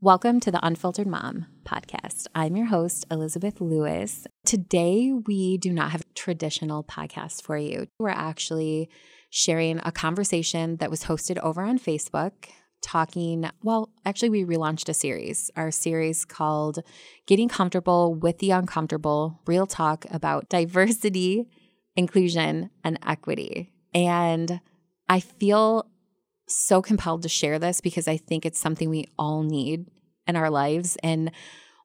Welcome to the Unfiltered Mom podcast. I'm your host, Elizabeth Lewis. Today, we do not have a traditional podcast for you. We're actually sharing a conversation that was hosted over on Facebook, talking. Well, actually, we relaunched a series, our series called Getting Comfortable with the Uncomfortable Real Talk about Diversity, Inclusion, and Equity. And I feel so compelled to share this because I think it's something we all need in our lives. And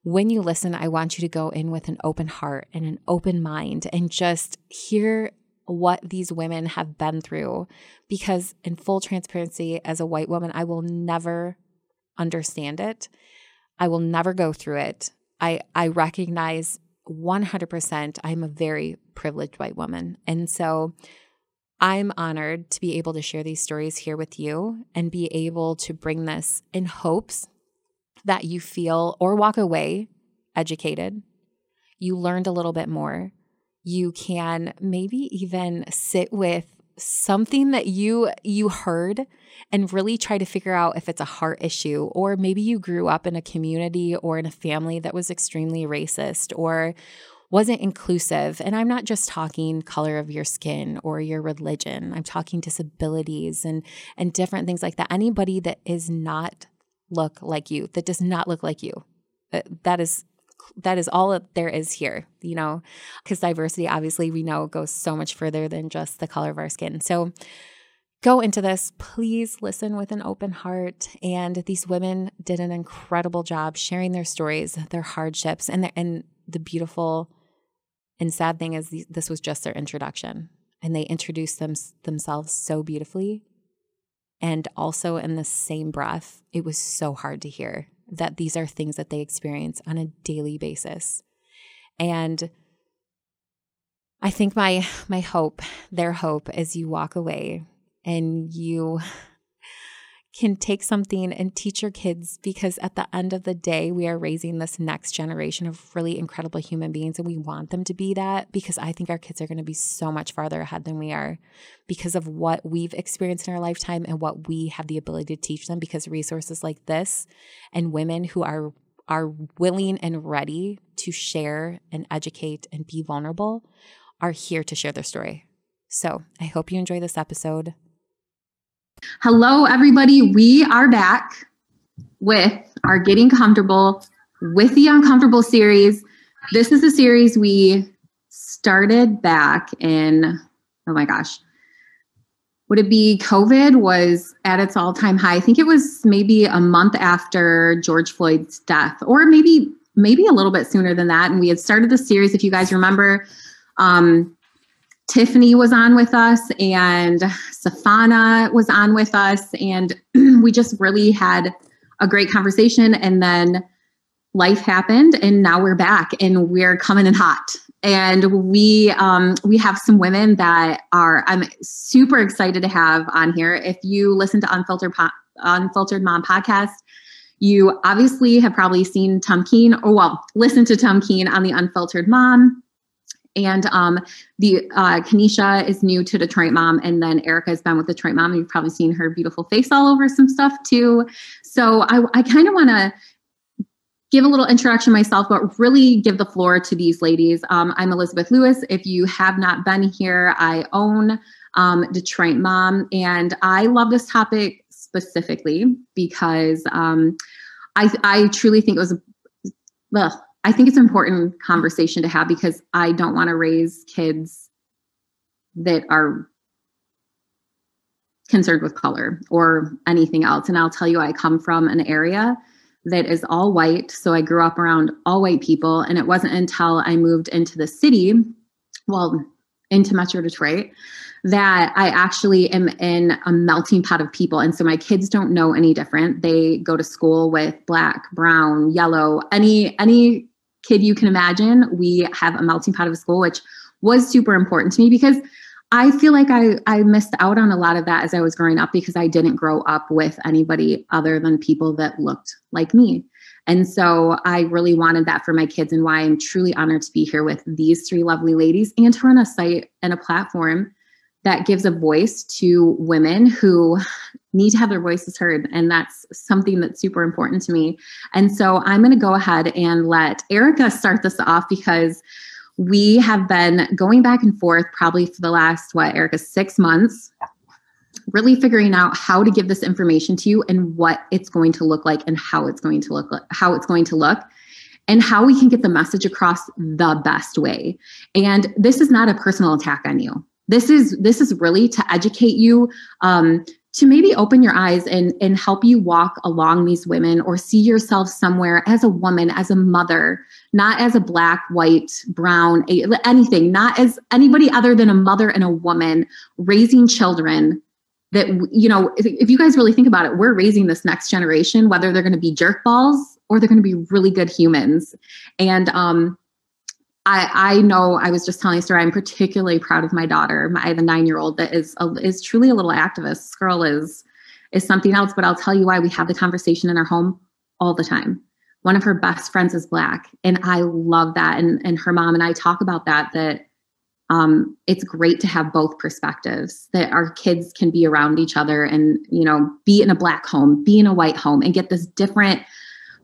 when you listen, I want you to go in with an open heart and an open mind and just hear what these women have been through. Because, in full transparency, as a white woman, I will never understand it. I will never go through it. I, I recognize 100% I'm a very privileged white woman. And so I'm honored to be able to share these stories here with you and be able to bring this in hopes that you feel or walk away educated. You learned a little bit more. You can maybe even sit with something that you you heard and really try to figure out if it's a heart issue or maybe you grew up in a community or in a family that was extremely racist or wasn't inclusive. And I'm not just talking color of your skin or your religion. I'm talking disabilities and and different things like that. Anybody that is not look like you, that does not look like you. Uh, that is that is all that there is here, you know, because diversity obviously we know goes so much further than just the color of our skin. So go into this. Please listen with an open heart. And these women did an incredible job sharing their stories, their hardships, and the, and the beautiful and sad thing is, this was just their introduction, and they introduced them, themselves so beautifully. And also, in the same breath, it was so hard to hear that these are things that they experience on a daily basis. And I think my my hope, their hope, as you walk away and you can take something and teach your kids because at the end of the day, we are raising this next generation of really incredible human beings and we want them to be that because I think our kids are going to be so much farther ahead than we are because of what we've experienced in our lifetime and what we have the ability to teach them because resources like this and women who are are willing and ready to share and educate and be vulnerable are here to share their story. So, I hope you enjoy this episode. Hello, everybody. We are back with our Getting Comfortable with the Uncomfortable series. This is a series we started back in, oh my gosh, would it be COVID was at its all time high? I think it was maybe a month after George Floyd's death, or maybe maybe a little bit sooner than that. And we had started the series, if you guys remember. Um, Tiffany was on with us and Safana was on with us. And we just really had a great conversation. And then life happened and now we're back and we're coming in hot. And we um, we have some women that are I'm super excited to have on here. If you listen to Unfiltered po- Unfiltered Mom podcast, you obviously have probably seen Tumkeen, or well, listen to Tumkeen on the Unfiltered Mom and um, the uh, Kenisha is new to Detroit Mom, and then Erica has been with Detroit Mom. You've probably seen her beautiful face all over some stuff too. So I, I kind of want to give a little introduction myself, but really give the floor to these ladies. Um, I'm Elizabeth Lewis. If you have not been here, I own um, Detroit Mom, and I love this topic specifically because um, I, I truly think it was. A well, I think it's an important conversation to have because I don't want to raise kids that are concerned with color or anything else. And I'll tell you, I come from an area that is all white. So I grew up around all white people. And it wasn't until I moved into the city, well, into Metro Detroit, that I actually am in a melting pot of people. And so my kids don't know any different. They go to school with black, brown, yellow, any any kid you can imagine. We have a melting pot of a school, which was super important to me because I feel like I, I missed out on a lot of that as I was growing up because I didn't grow up with anybody other than people that looked like me. And so I really wanted that for my kids, and why I'm truly honored to be here with these three lovely ladies and to run a site and a platform that gives a voice to women who need to have their voices heard. And that's something that's super important to me. And so I'm going to go ahead and let Erica start this off because we have been going back and forth probably for the last, what, Erica, six months, really figuring out how to give this information to you and what it's going to look like and how it's going to look how it's going to look and how we can get the message across the best way. And this is not a personal attack on you. This is this is really to educate you um, to maybe open your eyes and and help you walk along these women or see yourself somewhere as a woman as a mother not as a black white brown anything not as anybody other than a mother and a woman raising children that you know if, you guys really think about it we're raising this next generation whether they're going to be jerk balls or they're going to be really good humans. And um I, I know I was just telling a story. I'm particularly proud of my daughter. My, I have a nine year old that is a, is truly a little activist. This girl is is something else. But I'll tell you why we have the conversation in our home all the time. One of her best friends is black, and I love that. And and her mom and I talk about that. That um, it's great to have both perspectives that our kids can be around each other and you know be in a black home be in a white home and get this different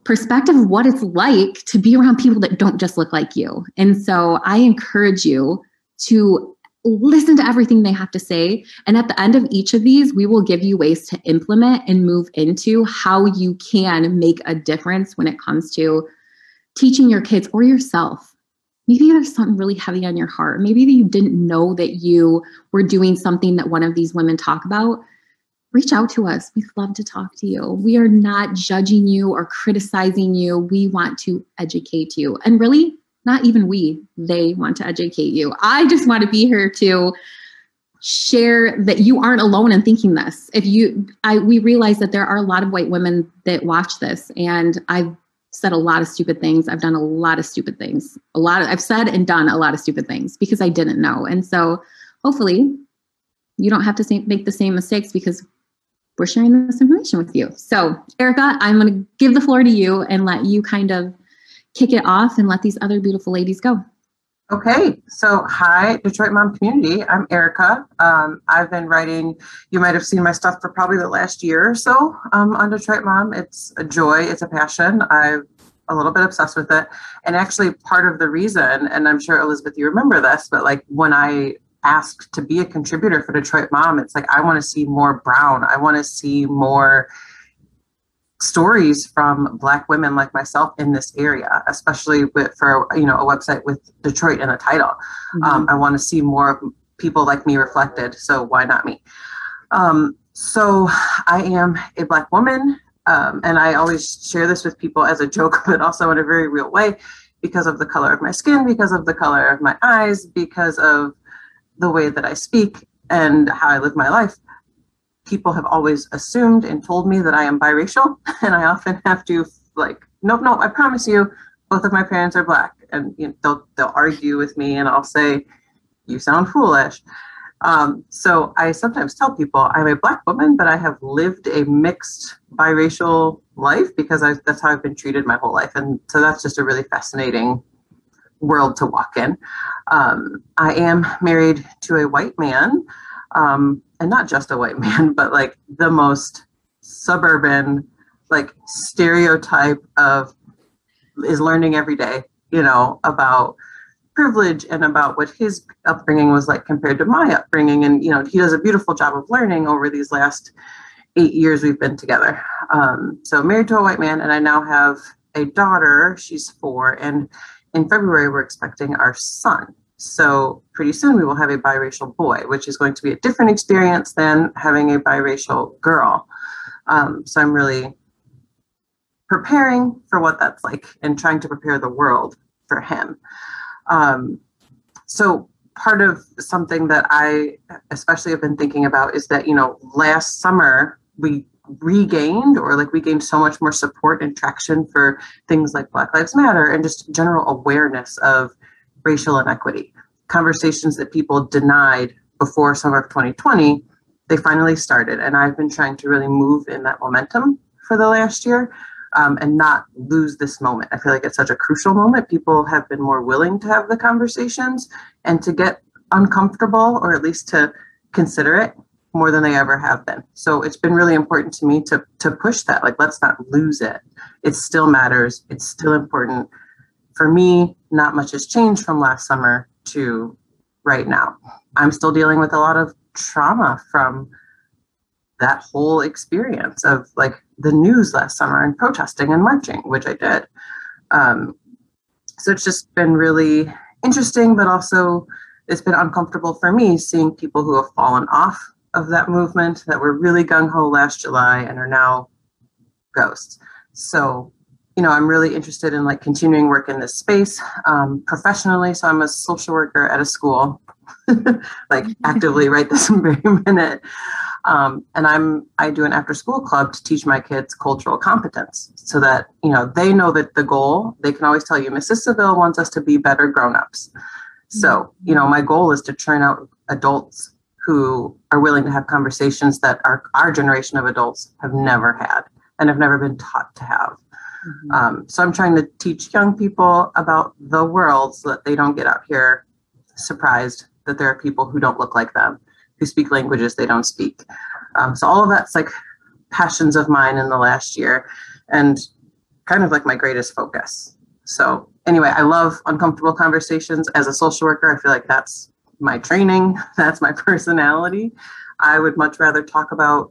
perspective of what it's like to be around people that don't just look like you and so i encourage you to listen to everything they have to say and at the end of each of these we will give you ways to implement and move into how you can make a difference when it comes to teaching your kids or yourself maybe there's something really heavy on your heart. Maybe you didn't know that you were doing something that one of these women talk about. Reach out to us. We'd love to talk to you. We are not judging you or criticizing you. We want to educate you. And really, not even we, they want to educate you. I just want to be here to share that you aren't alone in thinking this. If you I we realize that there are a lot of white women that watch this and I've said a lot of stupid things. I've done a lot of stupid things. A lot of I've said and done a lot of stupid things because I didn't know. And so hopefully you don't have to make the same mistakes because we're sharing this information with you. So, Erica, I'm going to give the floor to you and let you kind of kick it off and let these other beautiful ladies go. Okay, so hi, Detroit Mom Community. I'm Erica. Um, I've been writing, you might have seen my stuff for probably the last year or so um, on Detroit Mom. It's a joy, it's a passion. I'm a little bit obsessed with it. And actually, part of the reason, and I'm sure Elizabeth, you remember this, but like when I asked to be a contributor for Detroit Mom, it's like I want to see more brown, I want to see more stories from black women like myself in this area especially with for you know a website with detroit in the title. Mm-hmm. um, i want to see more people like me reflected so why not me? Um, so i am a black woman um, and i always share this with people as a joke but also in a very real way because of the color of my skin because of the color of my eyes because of the way that i speak and how i live my life people have always assumed and told me that I am biracial, and I often have to like, nope, nope, I promise you, both of my parents are black, and you know, they'll they'll argue with me, and I'll say, you sound foolish. Um, so I sometimes tell people I'm a black woman, but I have lived a mixed biracial life because I, that's how I've been treated my whole life, and so that's just a really fascinating world to walk in. Um, I am married to a white man um, and not just a white man, but like the most suburban, like stereotype of is learning every day, you know, about privilege and about what his upbringing was like compared to my upbringing. And, you know, he does a beautiful job of learning over these last eight years we've been together. Um, so married to a white man, and I now have a daughter. She's four, and in February we're expecting our son. So pretty soon we will have a biracial boy, which is going to be a different experience than having a biracial girl. Um, so I'm really preparing for what that's like and trying to prepare the world for him. Um, so part of something that I especially have been thinking about is that, you know, last summer we regained or like we gained so much more support and traction for things like Black Lives Matter and just general awareness of racial inequity. Conversations that people denied before summer of 2020, they finally started. And I've been trying to really move in that momentum for the last year um, and not lose this moment. I feel like it's such a crucial moment. People have been more willing to have the conversations and to get uncomfortable or at least to consider it more than they ever have been. So it's been really important to me to to push that. Like let's not lose it. It still matters. It's still important. For me, not much has changed from last summer to right now. I'm still dealing with a lot of trauma from that whole experience of like the news last summer and protesting and marching, which I did. Um, so it's just been really interesting, but also it's been uncomfortable for me seeing people who have fallen off of that movement that were really gung ho last July and are now ghosts. So, you know, I'm really interested in like continuing work in this space um, professionally. So I'm a social worker at a school, like actively right this very minute. Um, and I'm I do an after school club to teach my kids cultural competence so that you know they know that the goal they can always tell you Mrs. Saville wants us to be better grown-ups. So, you know, my goal is to churn out adults who are willing to have conversations that our, our generation of adults have never had and have never been taught to have. Mm-hmm. Um, so I'm trying to teach young people about the world so that they don't get up here surprised that there are people who don't look like them, who speak languages they don't speak. Um, so all of that's like passions of mine in the last year and kind of like my greatest focus. So anyway, I love uncomfortable conversations as a social worker. I feel like that's my training, that's my personality. I would much rather talk about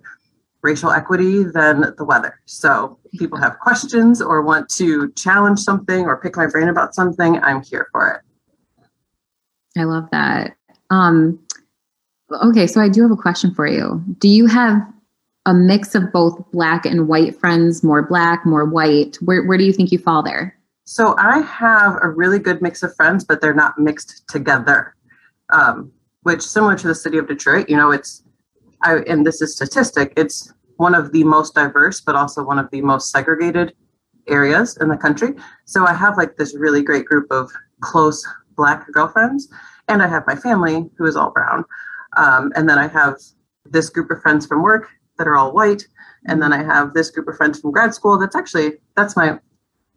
racial equity than the weather. So people have questions or want to challenge something or pick my brain about something, I'm here for it. I love that. Um, okay, so I do have a question for you. Do you have a mix of both black and white friends, more black, more white? Where, where do you think you fall there? So I have a really good mix of friends, but they're not mixed together. Um, which similar to the city of Detroit, you know, it's I and this is statistic, it's one of the most diverse, but also one of the most segregated areas in the country. So I have like this really great group of close black girlfriends, and I have my family who is all brown. Um, and then I have this group of friends from work that are all white, and then I have this group of friends from grad school that's actually that's my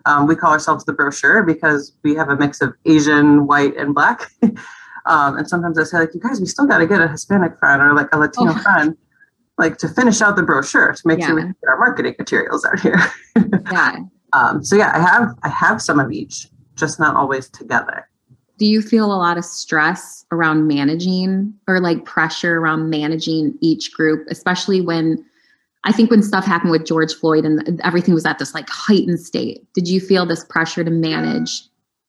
um, we call ourselves the brochure because we have a mix of Asian, white, and black. um, and sometimes I say, like, you guys, we still got to get a Hispanic friend or like a Latino oh. friend, like to finish out the brochure to make yeah. sure we get our marketing materials out here. yeah. Um, so yeah, I have I have some of each, just not always together. Do you feel a lot of stress around managing or like pressure around managing each group, especially when I think when stuff happened with George Floyd and everything was at this like heightened state, did you feel this pressure to manage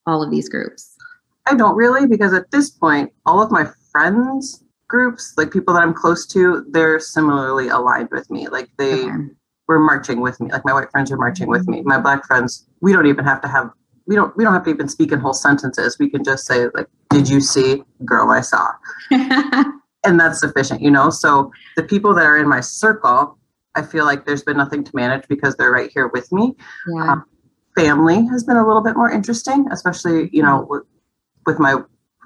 all of these groups? I don't really, because at this point, all of my friends groups, like people that I'm close to, they're similarly aligned with me. Like they okay. were marching with me. Like my white friends are marching with me. My black friends, we don't even have to have we don't we don't have to even speak in whole sentences. We can just say like, "Did you see, girl? I saw," and that's sufficient, you know. So the people that are in my circle, I feel like there's been nothing to manage because they're right here with me. Yeah. Um, family has been a little bit more interesting, especially, you know, with, my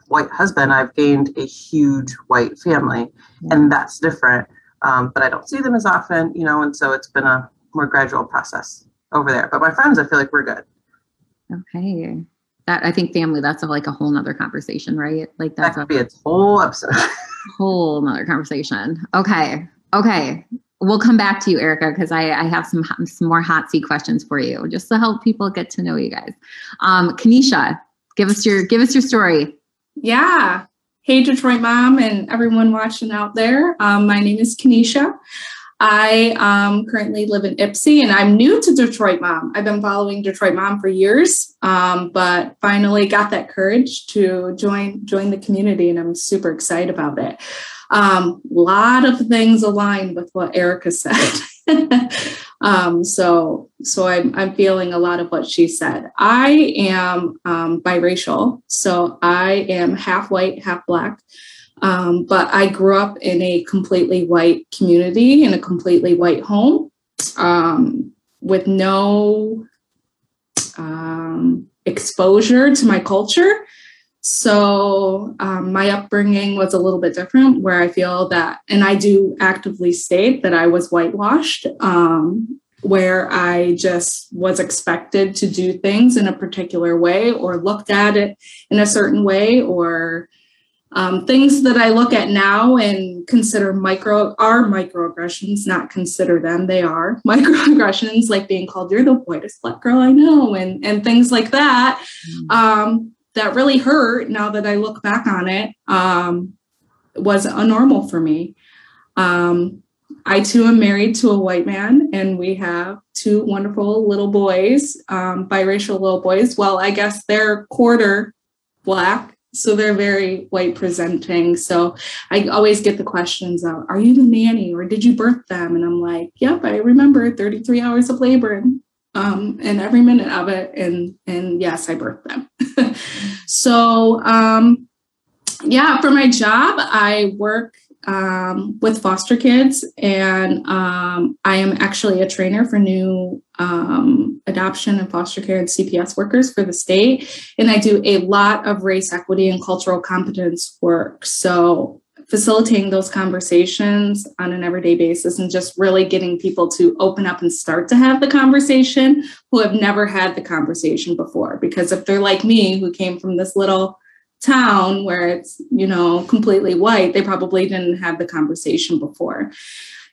white husband, I've gained a huge white family, and that's different. Um, but I don't see them as often, you know, and so it's been a more gradual process over there. But my friends, I feel like we're good. Okay. That I think family, that's a, like a whole nother conversation, right? Like that's that could a, be its whole episode. whole nother conversation. Okay. Okay we'll come back to you, Erica, because I, I, have some some more hot seat questions for you, just to help people get to know you guys. Um, Kenisha, give us your give us your story. Yeah. Hey, Detroit mom, and everyone watching out there. Um, my name is Kenisha. I um, currently live in Ypsi and I'm new to Detroit Mom. I've been following Detroit Mom for years, um, but finally got that courage to join join the community, and I'm super excited about it. A um, lot of things align with what Erica said. um, so, so I'm, I'm feeling a lot of what she said. I am um, biracial, so I am half white, half black. Um, but I grew up in a completely white community in a completely white home um, with no um, exposure to my culture. So um, my upbringing was a little bit different, where I feel that, and I do actively state that I was whitewashed, um, where I just was expected to do things in a particular way or looked at it in a certain way or um, things that I look at now and consider micro are microaggressions, not consider them. They are microaggressions, like being called "you're the whitest black girl I know" and and things like that. Mm. That really hurt. Now that I look back on it, um, was a normal for me. Um, I too am married to a white man, and we have two wonderful little boys, um, biracial little boys. Well, I guess they're quarter black so they're very white presenting so i always get the questions of are you the nanny or did you birth them and i'm like yep i remember 33 hours of labor and um, and every minute of it and and yes i birthed them so um, yeah for my job i work um, with foster kids, and um, I am actually a trainer for new um, adoption and foster care and CPS workers for the state. And I do a lot of race equity and cultural competence work. So facilitating those conversations on an everyday basis and just really getting people to open up and start to have the conversation who have never had the conversation before. Because if they're like me, who came from this little town where it's you know completely white they probably didn't have the conversation before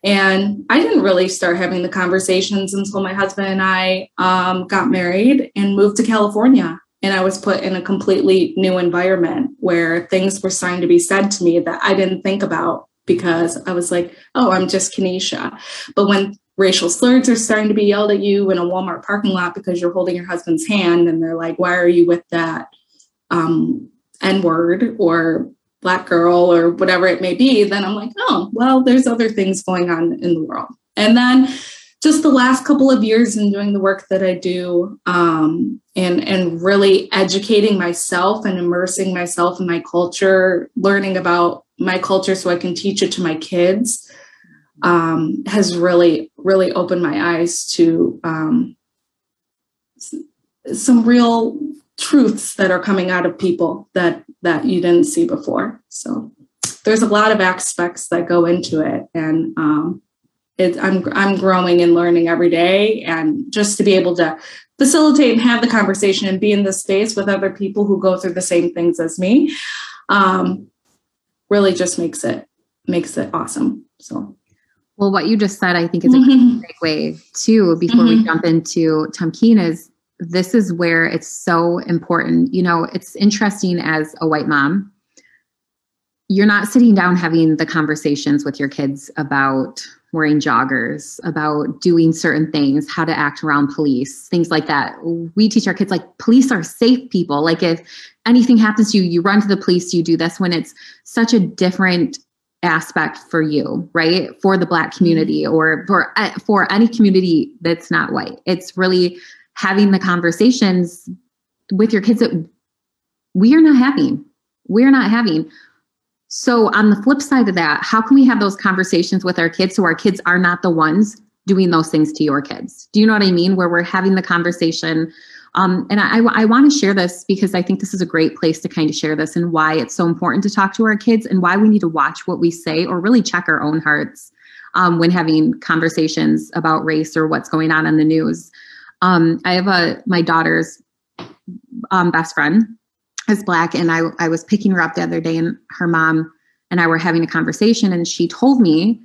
and i didn't really start having the conversations until my husband and i um, got married and moved to california and i was put in a completely new environment where things were starting to be said to me that i didn't think about because i was like oh i'm just kenisha but when racial slurs are starting to be yelled at you in a walmart parking lot because you're holding your husband's hand and they're like why are you with that um, N word or black girl or whatever it may be, then I'm like, oh, well, there's other things going on in the world. And then just the last couple of years in doing the work that I do um, and, and really educating myself and immersing myself in my culture, learning about my culture so I can teach it to my kids um, has really, really opened my eyes to um, some real truths that are coming out of people that that you didn't see before. So there's a lot of aspects that go into it and um, it, I'm, I'm growing and learning every day and just to be able to facilitate and have the conversation and be in this space with other people who go through the same things as me um, really just makes it makes it awesome so well what you just said i think is a mm-hmm. great way too before mm-hmm. we jump into Tumkeen is this is where it's so important. You know, it's interesting as a white mom, you're not sitting down having the conversations with your kids about wearing joggers, about doing certain things, how to act around police, things like that. We teach our kids like police are safe people. Like if anything happens to you, you run to the police, you do this when it's such a different aspect for you, right? For the black community or for uh, for any community that's not white. It's really having the conversations with your kids that we are not having. We're not having. So, on the flip side of that, how can we have those conversations with our kids so our kids are not the ones doing those things to your kids? Do you know what I mean? Where we're having the conversation. Um, and I, I want to share this because I think this is a great place to kind of share this and why it's so important to talk to our kids and why we need to watch what we say or really check our own hearts um, when having conversations about race or what's going on in the news. Um, I have a my daughter's um, best friend is black, and I I was picking her up the other day, and her mom and I were having a conversation, and she told me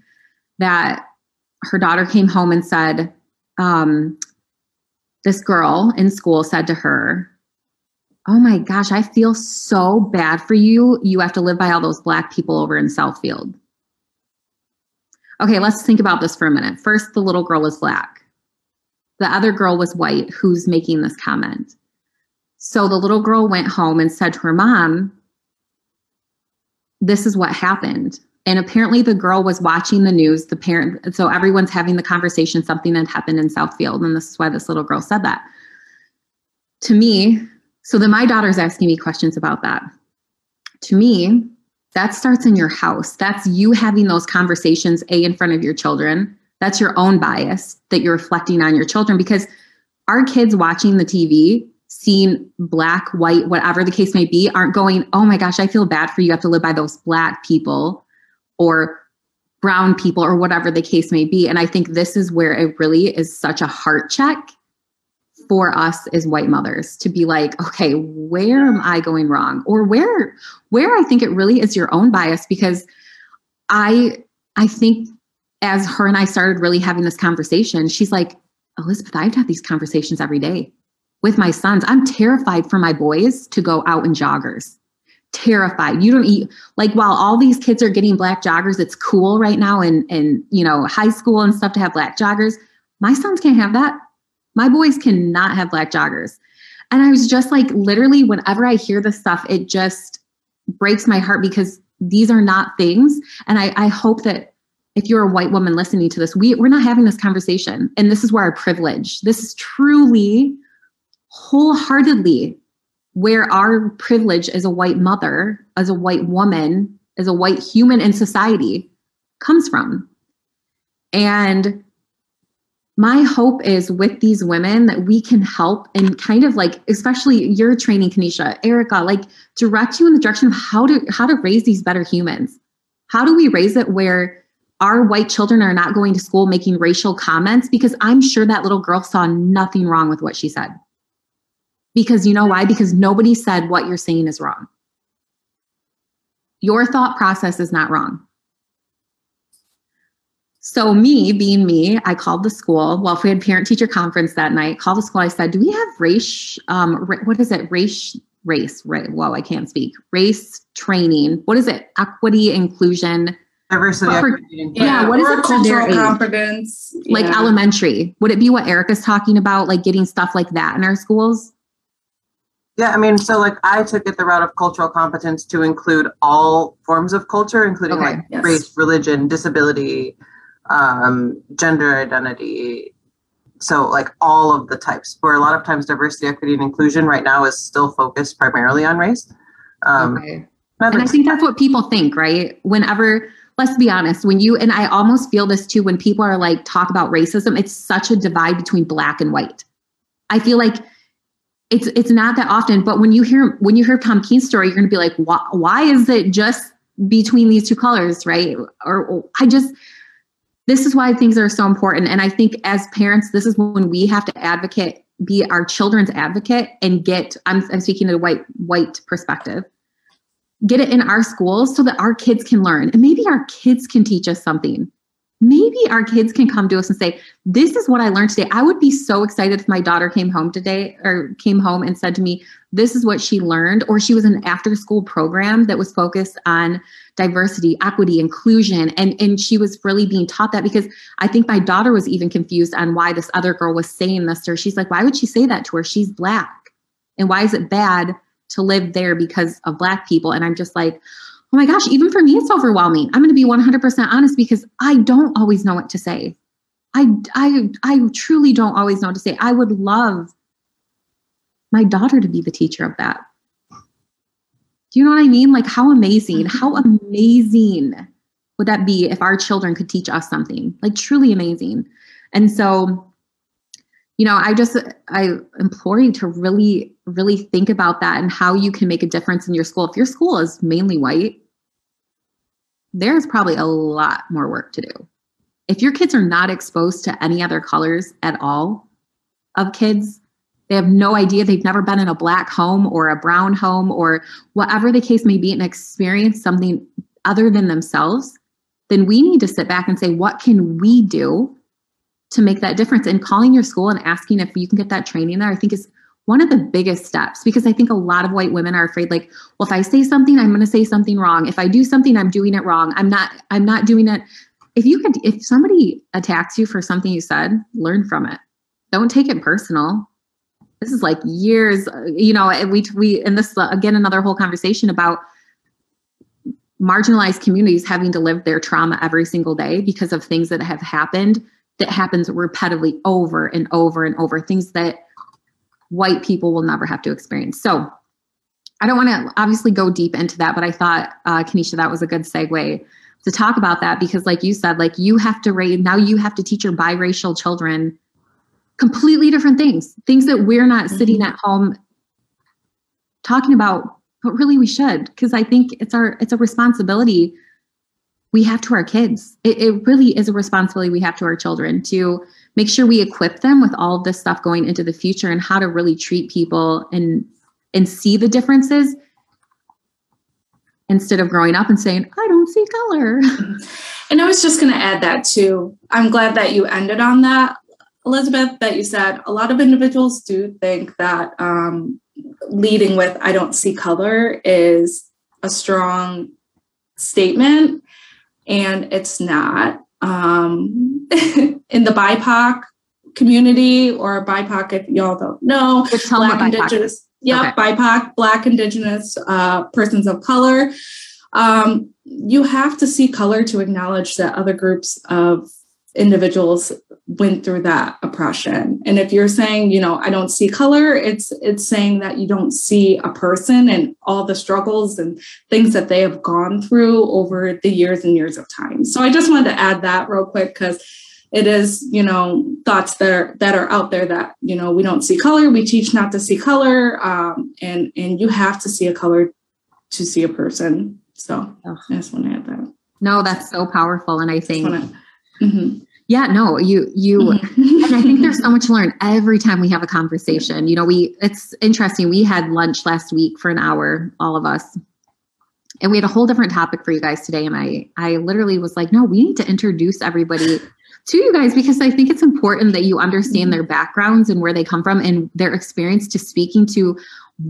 that her daughter came home and said, um, this girl in school said to her, Oh my gosh, I feel so bad for you. You have to live by all those black people over in Southfield. Okay, let's think about this for a minute. First, the little girl is black the other girl was white who's making this comment. So the little girl went home and said to her mom, This is what happened. And apparently the girl was watching the news. The parent, so everyone's having the conversation, something had happened in Southfield. And this is why this little girl said that. To me, so then my daughter's asking me questions about that. To me, that starts in your house. That's you having those conversations, A, in front of your children, that's your own bias that you're reflecting on your children because our kids watching the TV, seeing black, white, whatever the case may be, aren't going, oh my gosh, I feel bad for you. You have to live by those black people or brown people or whatever the case may be. And I think this is where it really is such a heart check for us as white mothers to be like, okay, where am I going wrong? Or where where I think it really is your own bias because I I think as her and I started really having this conversation, she's like, Elizabeth, I've had these conversations every day with my sons. I'm terrified for my boys to go out in joggers. Terrified. You don't eat like while all these kids are getting black joggers, it's cool right now in in you know high school and stuff to have black joggers. My sons can't have that. My boys cannot have black joggers. And I was just like, literally, whenever I hear this stuff, it just breaks my heart because these are not things. And I, I hope that if you're a white woman listening to this, we, we're not having this conversation. And this is where our privilege, this is truly wholeheartedly where our privilege as a white mother, as a white woman, as a white human in society comes from. And my hope is with these women that we can help and kind of like especially your training kenisha erica like direct you in the direction of how to how to raise these better humans. How do we raise it where our white children are not going to school making racial comments? Because i'm sure that little girl saw nothing wrong with what she said because you know why because nobody said what you're saying is wrong your thought process is not wrong so me being me, I called the school. Well, if we had parent teacher conference that night, called the school. I said, "Do we have race? Um, what is it? Race, race, right? Whoa, I can't speak. Race training. What is it? Equity, inclusion." Diversity, For, yeah, yeah, what is it cultural competence? Like yeah. elementary. Would it be what Erica's talking about, like getting stuff like that in our schools? Yeah, I mean, so like I took it the route of cultural competence to include all forms of culture, including okay, like yes. race, religion, disability, um, gender identity. So, like all of the types, where a lot of times diversity, equity, and inclusion right now is still focused primarily on race. Um, okay. And I think that's what people think, right? Whenever, let's be honest, when you, and I almost feel this too, when people are like, talk about racism, it's such a divide between black and white. I feel like it's it's not that often, but when you hear when you hear Tumkeen's story, you're to be like, why, why is it just between these two colors, right? Or, or I just this is why things are so important. And I think as parents, this is when we have to advocate, be our children's advocate and get, I'm, I'm speaking to a white, white perspective, get it in our schools so that our kids can learn. And maybe our kids can teach us something maybe our kids can come to us and say, This is what I learned today. I would be so excited if my daughter came home today or came home and said to me, This is what she learned, or she was in an after school program that was focused on diversity, equity, inclusion. And, and she was really being taught that because I think my daughter was even confused on why this other girl was saying this to her. She's like, Why would she say that to her? She's black. And why is it bad to live there because of black people? And I'm just like, oh my gosh, even for me, it's overwhelming. I'm going to be 100% honest because I don't always know what to say. I, I, I truly don't always know what to say. I would love my daughter to be the teacher of that. Do you know what I mean? Like, how amazing, mm-hmm. how amazing would that be if our children could teach us something? Like, truly amazing. And so, you know, I just, I implore you to really really think about that and how you can make a difference in your school. If your school is mainly white, there's probably a lot more work to do. If your kids are not exposed to any other colors at all of kids, they have no idea, they've never been in a black home or a brown home or whatever the case may be and experience something other than themselves, then we need to sit back and say, what can we do to make that difference? And calling your school and asking if you can get that training there, I think is one of the biggest steps because I think a lot of white women are afraid like, well, if I say something, I'm going to say something wrong. If I do something, I'm doing it wrong. I'm not I'm not doing it. If you could if somebody attacks you for something you said, learn from it. Don't take it personal. This is like years, uh, you know, we we and this uh, again another whole conversation about marginalized communities having to live their trauma every single day because of things that have happened that happens repetitively over and over and over things that white people will never have to experience. So I don't want to obviously go deep into that, but I thought, uh, Kenisha, that was a good segue to talk about that because, like you said, like you have to raise now you have to teach your biracial children completely different things, things that we're not mm-hmm. sitting at home talking about, but really we should because I think it's our it's a responsibility we have to our kids. It, it really is a responsibility we have to our children to make sure we equip them with all of this stuff going into the future and how to really treat people and and see the differences instead of growing up and saying i don't see color. And i was just going to add that too. I'm glad that you ended on that elizabeth that you said a lot of individuals do think that um, leading with i don't see color is a strong statement and it's not um, in the BIPOC community or BIPOC, if y'all don't know, Black Indigenous, yeah, okay. BIPOC, Black Indigenous uh, persons of color. Um, you have to see color to acknowledge that other groups of individuals went through that oppression. And if you're saying you know i don't see color it's it's saying that you don't see a person and all the struggles and things that they have gone through over the years and years of time. So i just wanted to add that real quick because it is you know thoughts that are that are out there that you know we don't see color we teach not to see color um, and and you have to see a color to see a person. So i just want to add that. No that's so powerful and i think Mm-hmm. Yeah, no, you you mm-hmm. and I think there's so much to learn every time we have a conversation. You know, we it's interesting. We had lunch last week for an hour, all of us. And we had a whole different topic for you guys today. And I I literally was like, no, we need to introduce everybody to you guys because I think it's important that you understand their backgrounds and where they come from and their experience to speaking to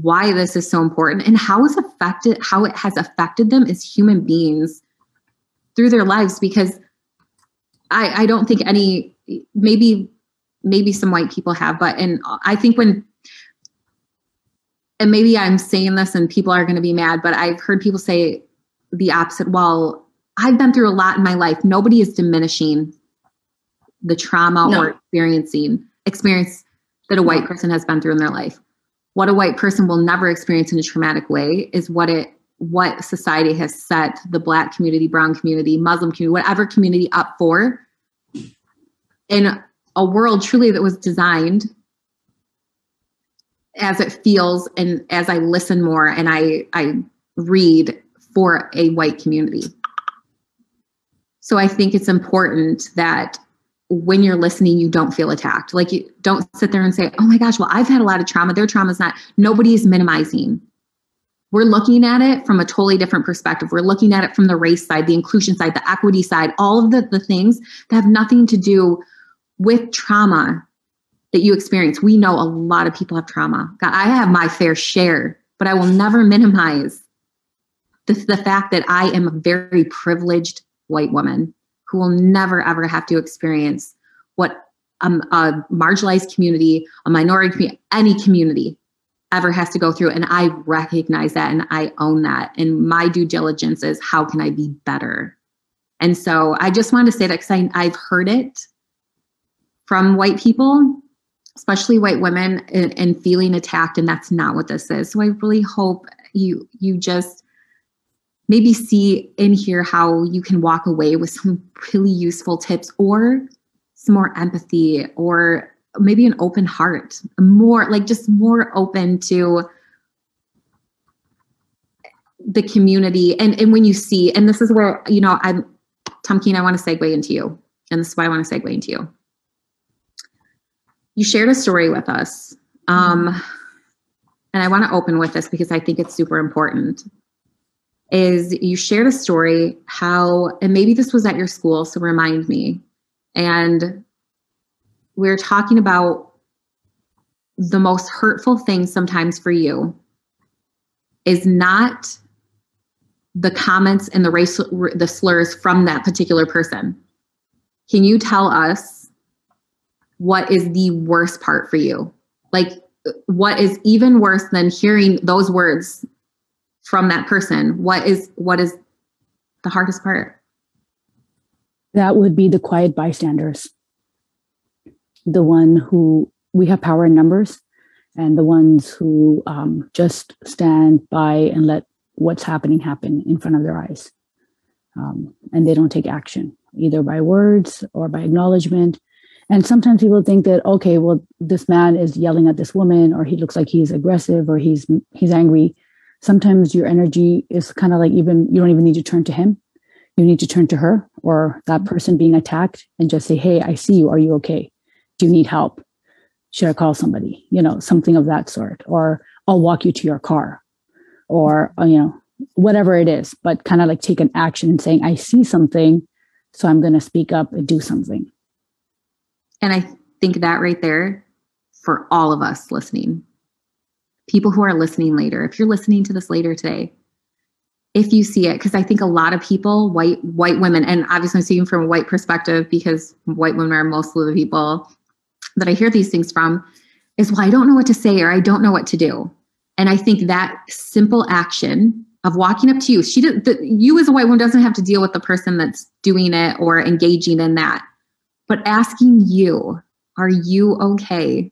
why this is so important and how it's affected how it has affected them as human beings through their lives because I, I don't think any maybe maybe some white people have, but and I think when and maybe I'm saying this and people are going to be mad, but I've heard people say the opposite. Well, I've been through a lot in my life. Nobody is diminishing the trauma no. or experiencing experience that a white person has been through in their life. What a white person will never experience in a traumatic way is what it what society has set the black community, brown community, Muslim community, whatever community up for in a world truly that was designed as it feels and as I listen more and I I read for a white community. So I think it's important that when you're listening, you don't feel attacked. Like you don't sit there and say, "Oh my gosh, well I've had a lot of trauma. Their trauma is not." Nobody is minimizing we're looking at it from a totally different perspective. We're looking at it from the race side, the inclusion side, the equity side, all of the, the things that have nothing to do with trauma that you experience. We know a lot of people have trauma. God, I have my fair share, but I will never minimize the, the fact that I am a very privileged white woman who will never ever have to experience what um, a marginalized community, a minority community, any community ever has to go through. And I recognize that and I own that. And my due diligence is how can I be better? And so I just wanted to say that because I've heard it from white people, especially white women, and, and feeling attacked. And that's not what this is. So I really hope you you just maybe see in here how you can walk away with some really useful tips or some more empathy or maybe an open heart, more like just more open to the community. And and when you see, and this is where, you know, I'm Tumkeen, I want to segue into you. And this is why I want to segue into you. You shared a story with us. Um, and I want to open with this because I think it's super important. Is you shared a story how, and maybe this was at your school, so remind me. And we're talking about the most hurtful thing sometimes for you is not the comments and the race the slurs from that particular person. Can you tell us what is the worst part for you? Like what is even worse than hearing those words from that person? What is what is the hardest part? That would be the quiet bystanders the one who we have power in numbers and the ones who um, just stand by and let what's happening happen in front of their eyes. Um, and they don't take action, either by words or by acknowledgement. And sometimes people think that, okay, well, this man is yelling at this woman, or he looks like he's aggressive, or he's he's angry. Sometimes your energy is kind of like even you don't even need to turn to him. You need to turn to her or that person being attacked and just say, "Hey, I see you. Are you okay?" Do you need help? Should I call somebody? You know, something of that sort. Or I'll walk you to your car. Or, uh, you know, whatever it is, but kind of like take an action and saying, I see something, so I'm going to speak up and do something. And I think that right there for all of us listening, people who are listening later, if you're listening to this later today, if you see it, because I think a lot of people, white white women, and obviously I'm speaking from a white perspective because white women are most of the people that I hear these things from, is well, I don't know what to say or I don't know what to do. And I think that simple action of walking up to you, she did, the, you as a white woman doesn't have to deal with the person that's doing it or engaging in that, but asking you, are you okay?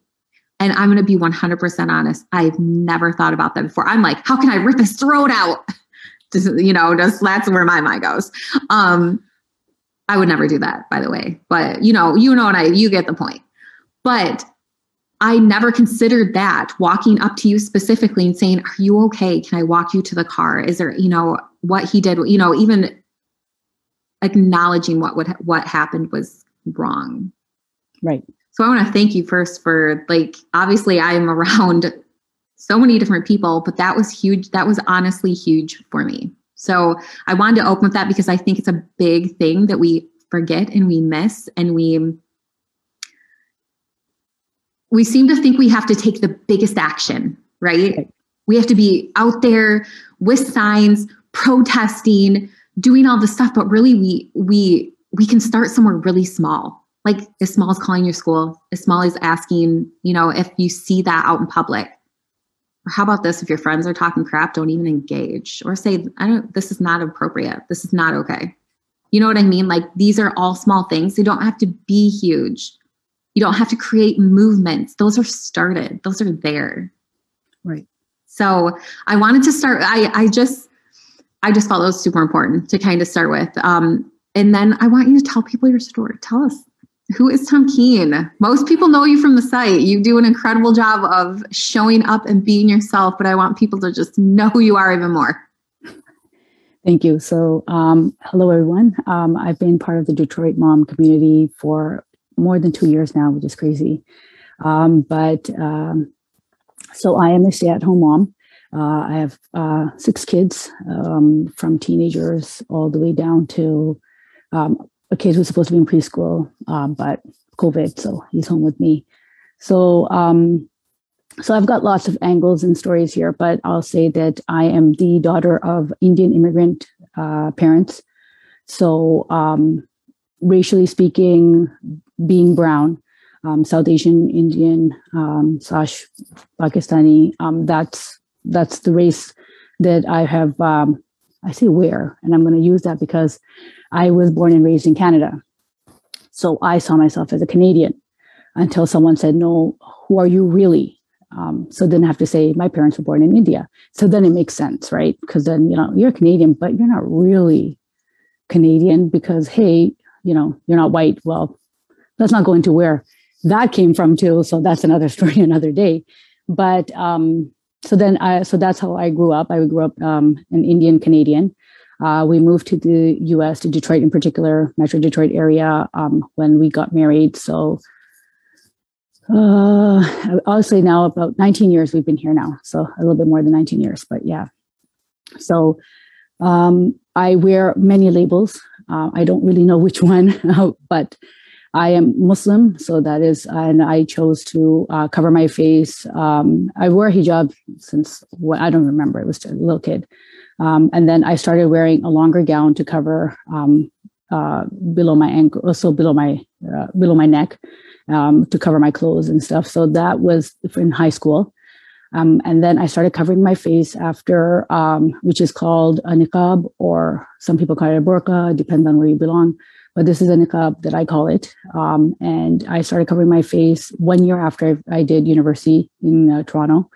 And I'm going to be 100% honest. I've never thought about that before. I'm like, how can I rip his throat out? Just, you know, just that's where my mind goes. Um, I would never do that, by the way. But you know, you know, and I, you get the point. But I never considered that walking up to you specifically and saying, Are you okay? Can I walk you to the car? Is there, you know, what he did, you know, even acknowledging what would what happened was wrong. Right. So I want to thank you first for like obviously I'm around so many different people, but that was huge. That was honestly huge for me. So I wanted to open with that because I think it's a big thing that we forget and we miss and we we seem to think we have to take the biggest action, right? We have to be out there with signs, protesting, doing all this stuff, but really we we we can start somewhere really small. Like as small as calling your school, as small as asking, you know, if you see that out in public. Or how about this? If your friends are talking crap, don't even engage or say, I don't, this is not appropriate. This is not okay. You know what I mean? Like these are all small things. They don't have to be huge. You don't have to create movements. Those are started. Those are there. Right. So I wanted to start. I I just I just felt it was super important to kind of start with. Um, and then I want you to tell people your story. Tell us who is Tumkeen? Most people know you from the site. You do an incredible job of showing up and being yourself, but I want people to just know who you are even more. Thank you. So, um, hello everyone. Um, I've been part of the Detroit mom community for more than two years now, which is crazy. Um, but um, so I am a stay at home mom. Uh, I have uh, six kids um, from teenagers all the way down to um, a kid who's supposed to be in preschool, um, but COVID, so he's home with me. So, um, so I've got lots of angles and stories here, but I'll say that I am the daughter of Indian immigrant uh, parents. So, racially speaking, being brown, um, South Asian, Indian, um, slash Pakistani. Um, that's that's the race that I have. Um, I say where, and I'm going to use that because I was born and raised in Canada, so I saw myself as a Canadian until someone said, "No, who are you really?" Um, so then I have to say my parents were born in India. So then it makes sense, right? Because then you know you're Canadian, but you're not really Canadian because hey, you know you're not white. Well, let's not go into where that came from too. So that's another story, another day. But um, so then I so that's how I grew up. I grew up um, an Indian Canadian. Uh, we moved to the U.S. to Detroit, in particular, Metro Detroit area, um, when we got married. So uh, say now about 19 years we've been here now. So a little bit more than 19 years, but yeah. So um, I wear many labels. Uh, I don't really know which one, but I am Muslim, so that is, and I chose to uh, cover my face. Um, I wore hijab since well, I don't remember; it was a little kid, um, and then I started wearing a longer gown to cover um, uh, below my ankle, also below my uh, below my neck, um, to cover my clothes and stuff. So that was in high school, um, and then I started covering my face after, um, which is called a niqab, or some people call it a burqa, depends on where you belong but this is a niqab that I call it. Um, and I started covering my face one year after I did university in uh, Toronto.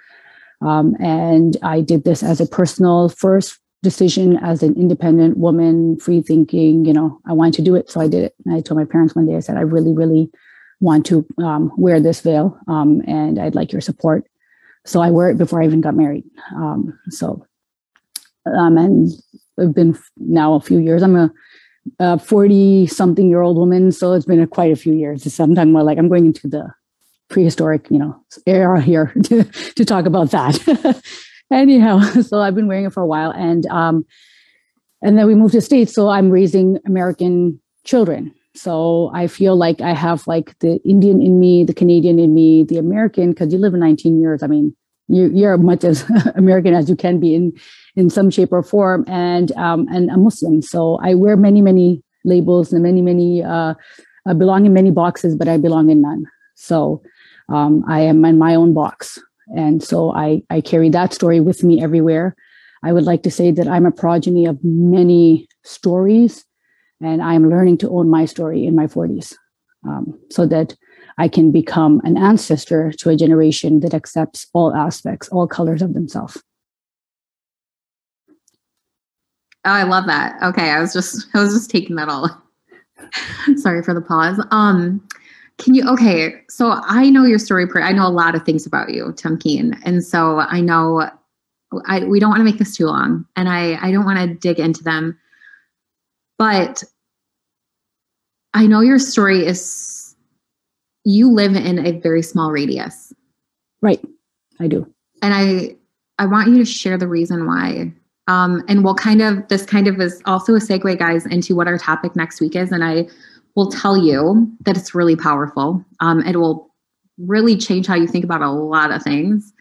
Um, and I did this as a personal first decision as an independent woman, free thinking, you know, I wanted to do it. So I did it. And I told my parents one day, I said, I really, really want to um, wear this veil um, and I'd like your support. So I wear it before I even got married. Um, so, um, and I've been now a few years. I'm a a 40 something year old woman. So it's been a, quite a few years. So I'm talking about like I'm going into the prehistoric, you know, era here to, to talk about that. Anyhow, so I've been wearing it for a while. And um, and then we moved to States. So I'm raising American children. So I feel like I have like the Indian in me, the Canadian in me, the American, because you live in 19 years. I mean, you, you're much as American as you can be in in some shape or form, and um, and a Muslim. So I wear many many labels and many many uh, I belong in many boxes, but I belong in none. So um, I am in my own box, and so I I carry that story with me everywhere. I would like to say that I'm a progeny of many stories, and I'm learning to own my story in my 40s, um, so that I can become an ancestor to a generation that accepts all aspects, all colors of themselves. Oh, I love that. Okay, I was just I was just taking that all. Sorry for the pause. Um, can you okay? So I know your story. I know a lot of things about you, Tumkeen, and so I know I we don't want to make this too long, and I I don't want to dig into them, but I know your story is you live in a very small radius. Right, I do, and I I want you to share the reason why um, and we'll kind of, this kind of is also a segue, guys, into what our topic next week is. And I will tell you that it's really powerful. Um, it will really change how you think about a lot of things.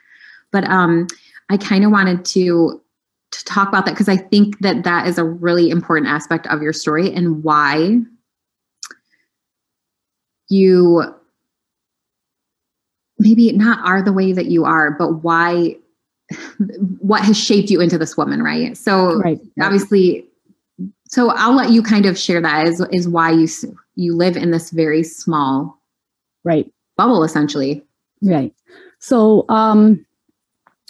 But um, I kind of wanted to to talk about that because I think that that is a really important aspect of your story and why you maybe not are the way that you are, but why what has shaped you into this woman, right? So right. obviously, so I'll let you kind of share that is is why you you live in this very small right bubble essentially. Right. So um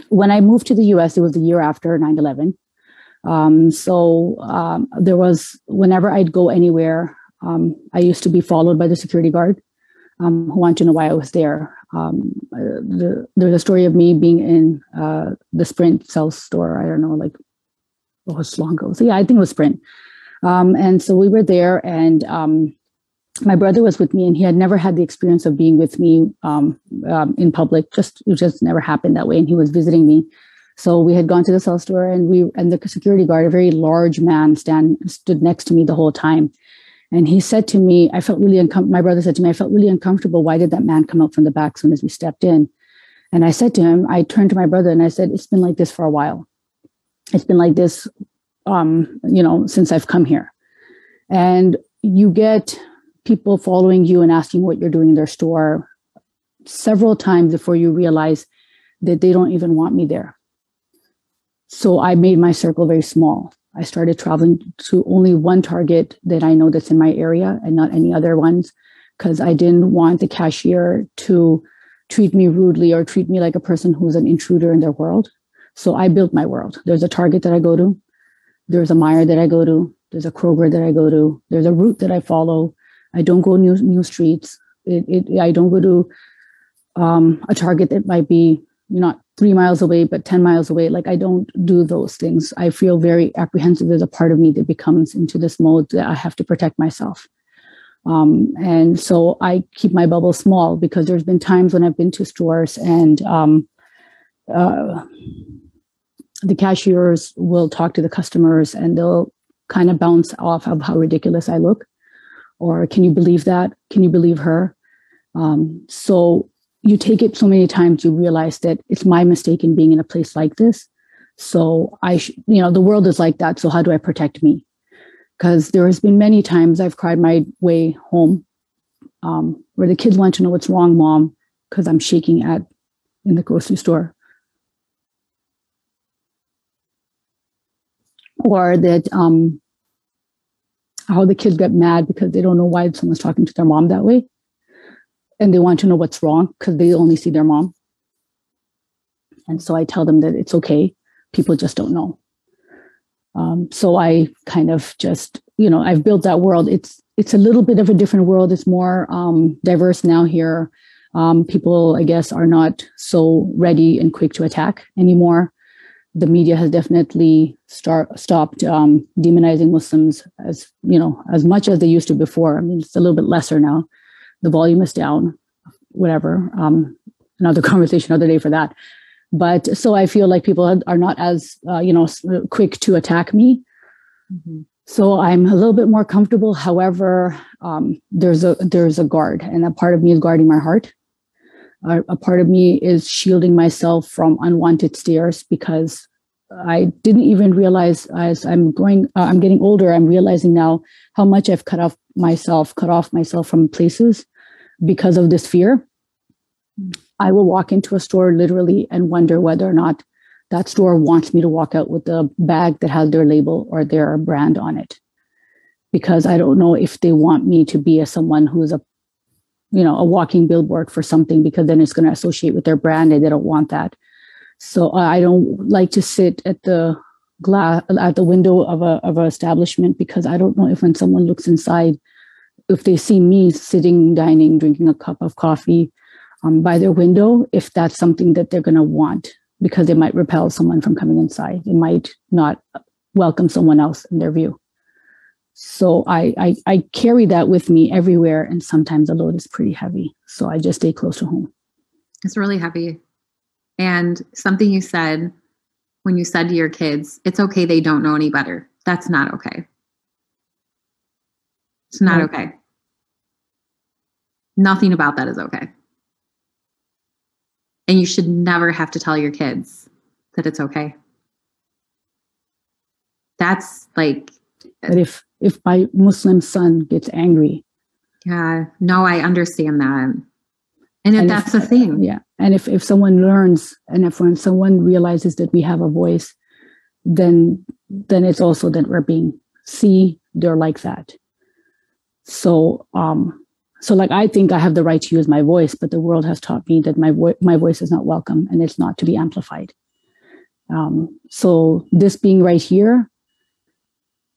when I moved to the US, it was the year after 9 11. Um, so um, there was, whenever I'd go anywhere, um, I used to be followed by the security guard um, who wanted to know why I was there um, the, there's a story of me being in uh, the Sprint sales store. I don't know, like what was long ago. So yeah, I think it was Sprint. Um, and so we were there, and um, my brother was with me, and he had never had the experience of being with me um, um, in public. Just it just never happened that way. And he was visiting me. So we had gone to the cell store, and we and the security guard, a very large man, stand stood next to me the whole time. And he said to me, I felt really uncomfortable. My brother said to me, I felt really uncomfortable. Why did that man come out from the back soon as we stepped in? And I said to him, I turned to my brother and I said, It's been like this for a while. It's been like this, um, you know, since I've come here. And you get people following you and asking what you're doing in their store several times before you realize that they don't even want me there. So I made my circle very small. I started traveling to only one target that I know that's in my area and not any other ones because I didn't want the cashier to treat me rudely or treat me like a person who's an intruder in their world. So I built my world. There's a Target that I go to, there's a Meijer that I go to, there's a Kroger that I go to, there's a route that I follow. I don't go new new streets. It, it I don't go to um, a Target that might be not three miles away, but 10 miles away. Like I don't do those things. I feel very apprehensive. There's a part of me that becomes into this mode that I have to protect myself. Um, and so I keep my bubble small because there's been times when I've been to stores and um, uh, the cashiers will talk to the customers and they'll kind of bounce off of how ridiculous I look. Or can you believe that? Can you believe her? Um, so you take it so many times you realize that it's my mistake in being in a place like this. So i sh- you know the world is like that so how do i protect me? Because there has been many times i've cried my way home um, where the kids want to know what's wrong mom because i'm shaking at in the grocery store. Or that um, how the kids get mad because they don't know why someone's talking to their mom that way and they want to know what's wrong because they only see their mom. And so I tell them that it's okay. People just don't know. Um, so I kind of just, you know, I've built that world. It's it's a little bit of a different world. It's more um, diverse now here. Um, people, I guess, are not so ready and quick to attack anymore. the media has definitely start, stopped um, demonizing Muslims as you know as much as they used to before. I mean, it's a little bit lesser now. The volume is down. Whatever. Um, another conversation, another day for that. But so I feel like people are not as uh, you know quick to attack me. Mm-hmm. So I'm a little bit more comfortable. However, um, there's a there's a guard, and a part of me is guarding my heart a, a part of me is shielding myself from unwanted stares because I didn't even realize as I'm going, uh, I'm getting older, I'm realizing now how much I've cut off myself, cut off myself from places because of this fear. I will walk into a store literally and wonder whether or not that store wants me to walk out with a bag that has their label or their brand on it. Because I don't know if they want me to be a someone who's a you know a walking billboard for something because then it's going to associate with their brand and they don't want that so i don't like to sit at the glass at the window of a of an establishment because i don't know if when someone looks inside if they see me sitting dining drinking a cup of coffee um, by their window if that's something that they're going to want because they might repel someone from coming inside it might not welcome someone else in their view so I, I, I carry that with me everywhere, and sometimes the load is pretty heavy. So I just stay close to home. It's really heavy. And something you said when you said to your kids, "It's okay, they don't know any better." That's not okay. It's not okay. Nothing about that is okay. And you should never have to tell your kids that it's okay. That's like but if if my Muslim son gets angry. Yeah, no, I understand that. And if and that's if, the thing. Yeah. And if, if someone learns and if when someone realizes that we have a voice, then then it's also that we're being see they're like that. So um so like I think I have the right to use my voice, but the world has taught me that my my voice is not welcome and it's not to be amplified. Um, so this being right here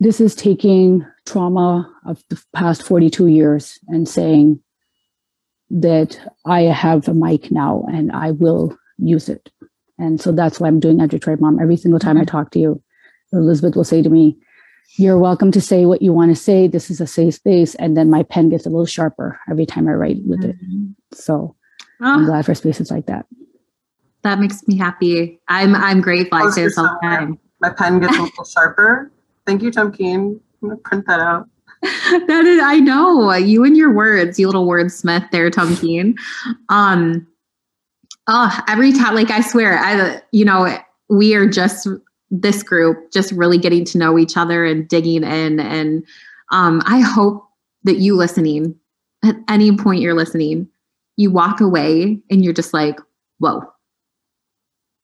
this is taking trauma of the past 42 years and saying that I have a mic now and I will use it. And so that's why I'm doing at Detroit Mom. Every single time I talk to you, Elizabeth will say to me, You're welcome to say what you want to say. This is a safe space. And then my pen gets a little sharper every time I write with it. Mm-hmm. So oh. I'm glad for spaces like that. That makes me happy. I'm I'm grateful. I say this all the time. My pen gets a little sharper. Thank you, Tumkeen. I'm gonna print that out. that is, I know you and your words, you little wordsmith there, Tumkeen. Um, oh, every time, like I swear, I, you know, we are just this group, just really getting to know each other and digging in. And um, I hope that you listening, at any point you're listening, you walk away and you're just like, whoa,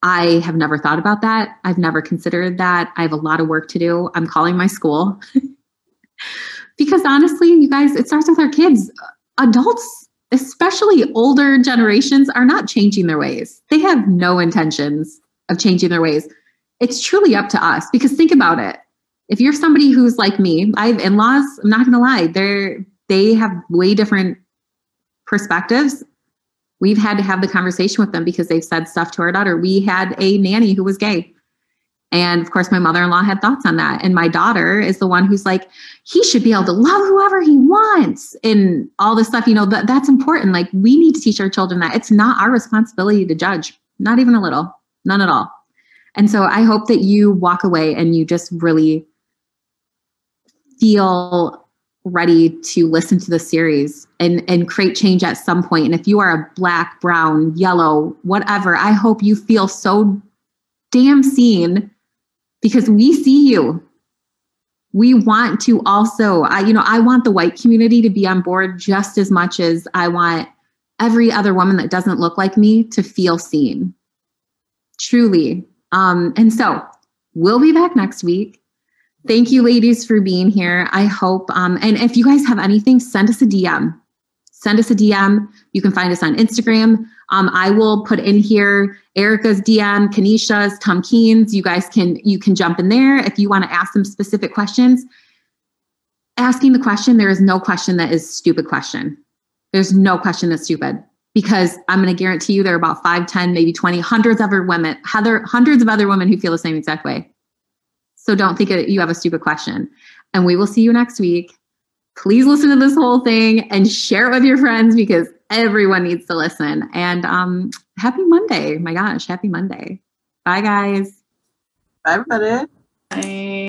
I have never thought about that. I've never considered that. I have a lot of work to do. I'm calling my school. because honestly, you guys, it starts with our kids. Adults, especially older generations, are not changing their ways. They have no intentions of changing their ways. It's truly up to us because think about it. If you're somebody who's like me, I have in-laws, I'm not gonna lie, they're they have way different perspectives we've had to have the conversation with them because they've said stuff to our daughter. We had a nanny who was gay. And of course, my mother in law had thoughts on that. And my daughter is the one who's like, he should be able to love whoever he wants and all this stuff. You know, that, that's important. Like, we need to teach our children that it's not our responsibility to judge, not even a little, none at all. And so I hope that you walk away and you just really feel ready to listen to the series and and create change at some point. And if you are a black brown yellow whatever i hope you feel so damn seen because we see you. We want to also i you know i want the white community to be on board just as much as i want every other woman that doesn't look like me to feel seen. Truly um and so we'll be back next week Thank you, ladies, for being here. I hope, um, and if you guys have anything, send us a DM. Send us a DM. You can find us on Instagram. Um, I will put in here Erica's DM, Kenisha's, Tom Keen's. You guys can you can jump in there if you want to ask some specific questions. Asking the question, there is no question that is stupid question. There's no question that's stupid because I'm going to guarantee you there are about five, 10, maybe 20, hundreds of other women, other, hundreds of other women who feel the same exact way. So don't think that you have a stupid question. And we will see you next week. Please listen to this whole thing and share it with your friends because everyone needs to listen. And um, happy Monday. My gosh, happy Monday. Bye, guys. Bye, everybody. Bye.